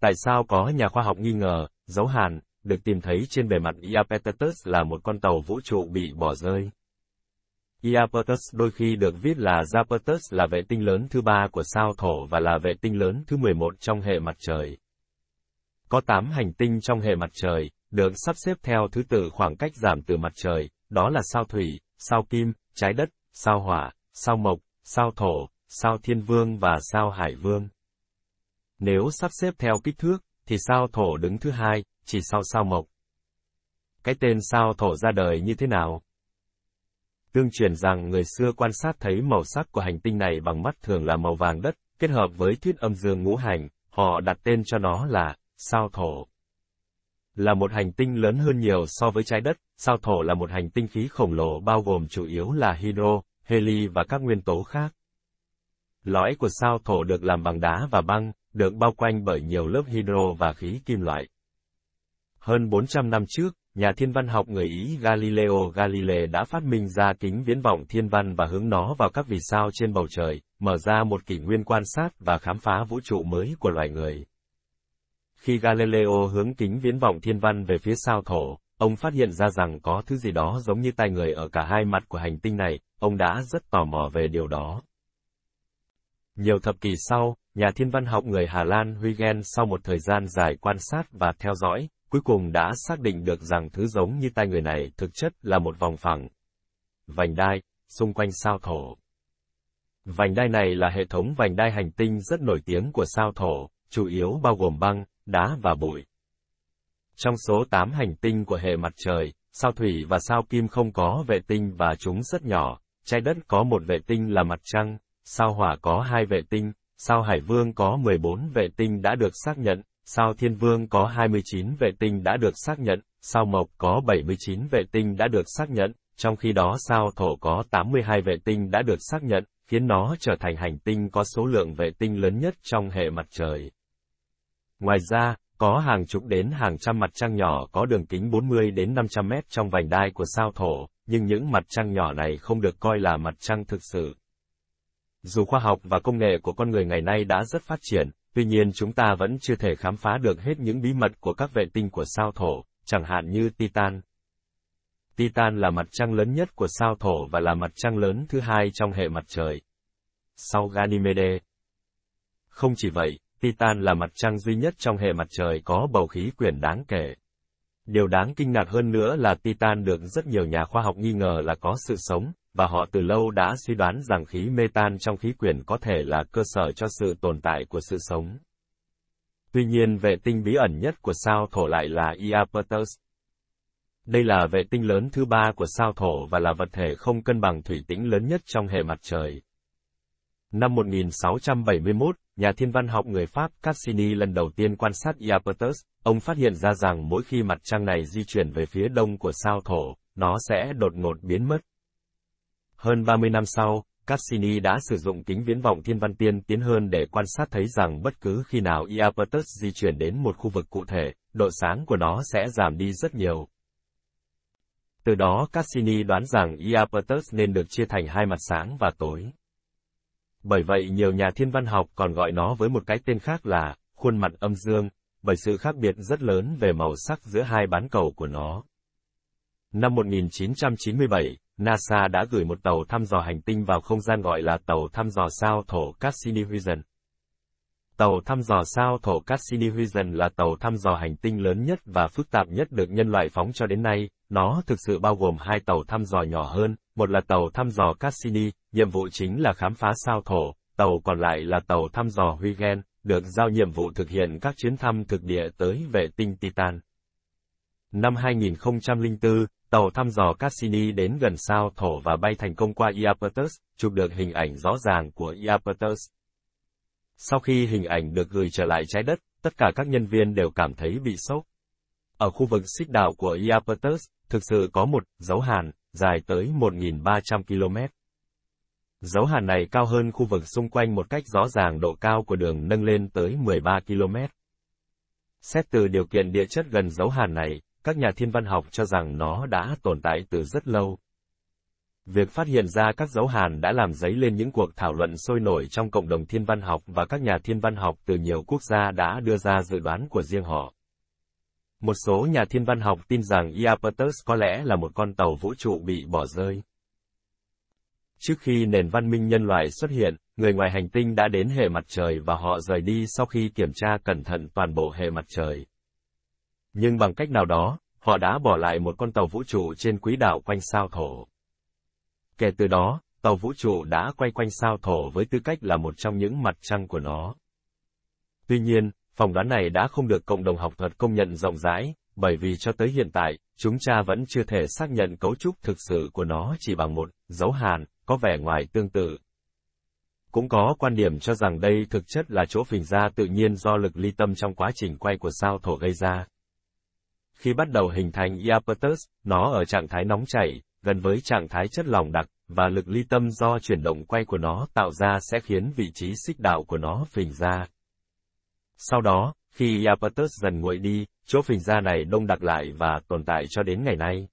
tại sao có nhà khoa học nghi ngờ, dấu hàn, được tìm thấy trên bề mặt Iapetus là một con tàu vũ trụ bị bỏ rơi. Iapetus đôi khi được viết là Japetus là vệ tinh lớn thứ ba của sao thổ và là vệ tinh lớn thứ 11 trong hệ mặt trời. Có 8 hành tinh trong hệ mặt trời, được sắp xếp theo thứ tự khoảng cách giảm từ mặt trời, đó là sao thủy, sao kim, trái đất, sao hỏa, sao mộc, sao thổ, sao thiên vương và sao hải vương. Nếu sắp xếp theo kích thước, thì sao thổ đứng thứ hai, chỉ sau sao mộc. Cái tên sao thổ ra đời như thế nào? Tương truyền rằng người xưa quan sát thấy màu sắc của hành tinh này bằng mắt thường là màu vàng đất, kết hợp với thuyết âm dương ngũ hành, họ đặt tên cho nó là sao thổ. Là một hành tinh lớn hơn nhiều so với trái đất, sao thổ là một hành tinh khí khổng lồ bao gồm chủ yếu là hydro, heli và các nguyên tố khác. Lõi của sao thổ được làm bằng đá và băng, được bao quanh bởi nhiều lớp hydro và khí kim loại. Hơn 400 năm trước, nhà thiên văn học người Ý Galileo Galilei đã phát minh ra kính viễn vọng thiên văn và hướng nó vào các vì sao trên bầu trời, mở ra một kỷ nguyên quan sát và khám phá vũ trụ mới của loài người. Khi Galileo hướng kính viễn vọng thiên văn về phía sao thổ, ông phát hiện ra rằng có thứ gì đó giống như tay người ở cả hai mặt của hành tinh này, ông đã rất tò mò về điều đó. Nhiều thập kỷ sau, nhà thiên văn học người Hà Lan Huygens sau một thời gian dài quan sát và theo dõi, cuối cùng đã xác định được rằng thứ giống như tay người này thực chất là một vòng phẳng. Vành đai, xung quanh sao thổ. Vành đai này là hệ thống vành đai hành tinh rất nổi tiếng của sao thổ, chủ yếu bao gồm băng, đá và bụi. Trong số 8 hành tinh của hệ mặt trời, sao thủy và sao kim không có vệ tinh và chúng rất nhỏ, trái đất có một vệ tinh là mặt trăng, sao hỏa có hai vệ tinh, sao hải vương có 14 vệ tinh đã được xác nhận, sao thiên vương có 29 vệ tinh đã được xác nhận, sao mộc có 79 vệ tinh đã được xác nhận, trong khi đó sao thổ có 82 vệ tinh đã được xác nhận, khiến nó trở thành hành tinh có số lượng vệ tinh lớn nhất trong hệ mặt trời. Ngoài ra, có hàng chục đến hàng trăm mặt trăng nhỏ có đường kính 40 đến 500 mét trong vành đai của sao thổ, nhưng những mặt trăng nhỏ này không được coi là mặt trăng thực sự. Dù khoa học và công nghệ của con người ngày nay đã rất phát triển, tuy nhiên chúng ta vẫn chưa thể khám phá được hết những bí mật của các vệ tinh của sao thổ, chẳng hạn như Titan. Titan là mặt trăng lớn nhất của sao thổ và là mặt trăng lớn thứ hai trong hệ mặt trời. Sau Ganymede. Không chỉ vậy, Titan là mặt trăng duy nhất trong hệ mặt trời có bầu khí quyển đáng kể. Điều đáng kinh ngạc hơn nữa là Titan được rất nhiều nhà khoa học nghi ngờ là có sự sống, và họ từ lâu đã suy đoán rằng khí metan trong khí quyển có thể là cơ sở cho sự tồn tại của sự sống. Tuy nhiên vệ tinh bí ẩn nhất của sao thổ lại là Iapetus. Đây là vệ tinh lớn thứ ba của sao thổ và là vật thể không cân bằng thủy tĩnh lớn nhất trong hệ mặt trời. Năm 1671, nhà thiên văn học người Pháp Cassini lần đầu tiên quan sát Iapetus, ông phát hiện ra rằng mỗi khi mặt trăng này di chuyển về phía đông của sao thổ, nó sẽ đột ngột biến mất. Hơn 30 năm sau, Cassini đã sử dụng kính viễn vọng thiên văn tiên tiến hơn để quan sát thấy rằng bất cứ khi nào Iapetus di chuyển đến một khu vực cụ thể, độ sáng của nó sẽ giảm đi rất nhiều. Từ đó Cassini đoán rằng Iapetus nên được chia thành hai mặt sáng và tối. Bởi vậy nhiều nhà thiên văn học còn gọi nó với một cái tên khác là khuôn mặt âm dương, bởi sự khác biệt rất lớn về màu sắc giữa hai bán cầu của nó. Năm 1997, NASA đã gửi một tàu thăm dò hành tinh vào không gian gọi là tàu thăm dò sao thổ Cassini-Huygens. Tàu thăm dò sao thổ Cassini-Huygens là tàu thăm dò hành tinh lớn nhất và phức tạp nhất được nhân loại phóng cho đến nay. Nó thực sự bao gồm hai tàu thăm dò nhỏ hơn, một là tàu thăm dò Cassini, nhiệm vụ chính là khám phá sao thổ, tàu còn lại là tàu thăm dò Huygens, được giao nhiệm vụ thực hiện các chuyến thăm thực địa tới vệ tinh Titan. Năm 2004, Tàu thăm dò Cassini đến gần sao thổ và bay thành công qua Iapetus, chụp được hình ảnh rõ ràng của Iapetus. Sau khi hình ảnh được gửi trở lại trái đất, tất cả các nhân viên đều cảm thấy bị sốc. Ở khu vực xích đạo của Iapetus, thực sự có một dấu hàn, dài tới 1.300 km. Dấu hàn này cao hơn khu vực xung quanh một cách rõ ràng độ cao của đường nâng lên tới 13 km. Xét từ điều kiện địa chất gần dấu hàn này, các nhà thiên văn học cho rằng nó đã tồn tại từ rất lâu. Việc phát hiện ra các dấu hàn đã làm dấy lên những cuộc thảo luận sôi nổi trong cộng đồng thiên văn học và các nhà thiên văn học từ nhiều quốc gia đã đưa ra dự đoán của riêng họ. Một số nhà thiên văn học tin rằng Iapetus có lẽ là một con tàu vũ trụ bị bỏ rơi. Trước khi nền văn minh nhân loại xuất hiện, người ngoài hành tinh đã đến hệ mặt trời và họ rời đi sau khi kiểm tra cẩn thận toàn bộ hệ mặt trời. Nhưng bằng cách nào đó, họ đã bỏ lại một con tàu vũ trụ trên quỹ đạo quanh sao thổ. Kể từ đó, tàu vũ trụ đã quay quanh sao thổ với tư cách là một trong những mặt trăng của nó. Tuy nhiên, phỏng đoán này đã không được cộng đồng học thuật công nhận rộng rãi, bởi vì cho tới hiện tại, chúng ta vẫn chưa thể xác nhận cấu trúc thực sự của nó chỉ bằng một dấu hàn, có vẻ ngoài tương tự. Cũng có quan điểm cho rằng đây thực chất là chỗ phình ra tự nhiên do lực ly tâm trong quá trình quay của sao thổ gây ra. Khi bắt đầu hình thành Iapetus, nó ở trạng thái nóng chảy, gần với trạng thái chất lỏng đặc, và lực ly tâm do chuyển động quay của nó tạo ra sẽ khiến vị trí xích đạo của nó phình ra. Sau đó, khi Iapetus dần nguội đi, chỗ phình ra này đông đặc lại và tồn tại cho đến ngày nay.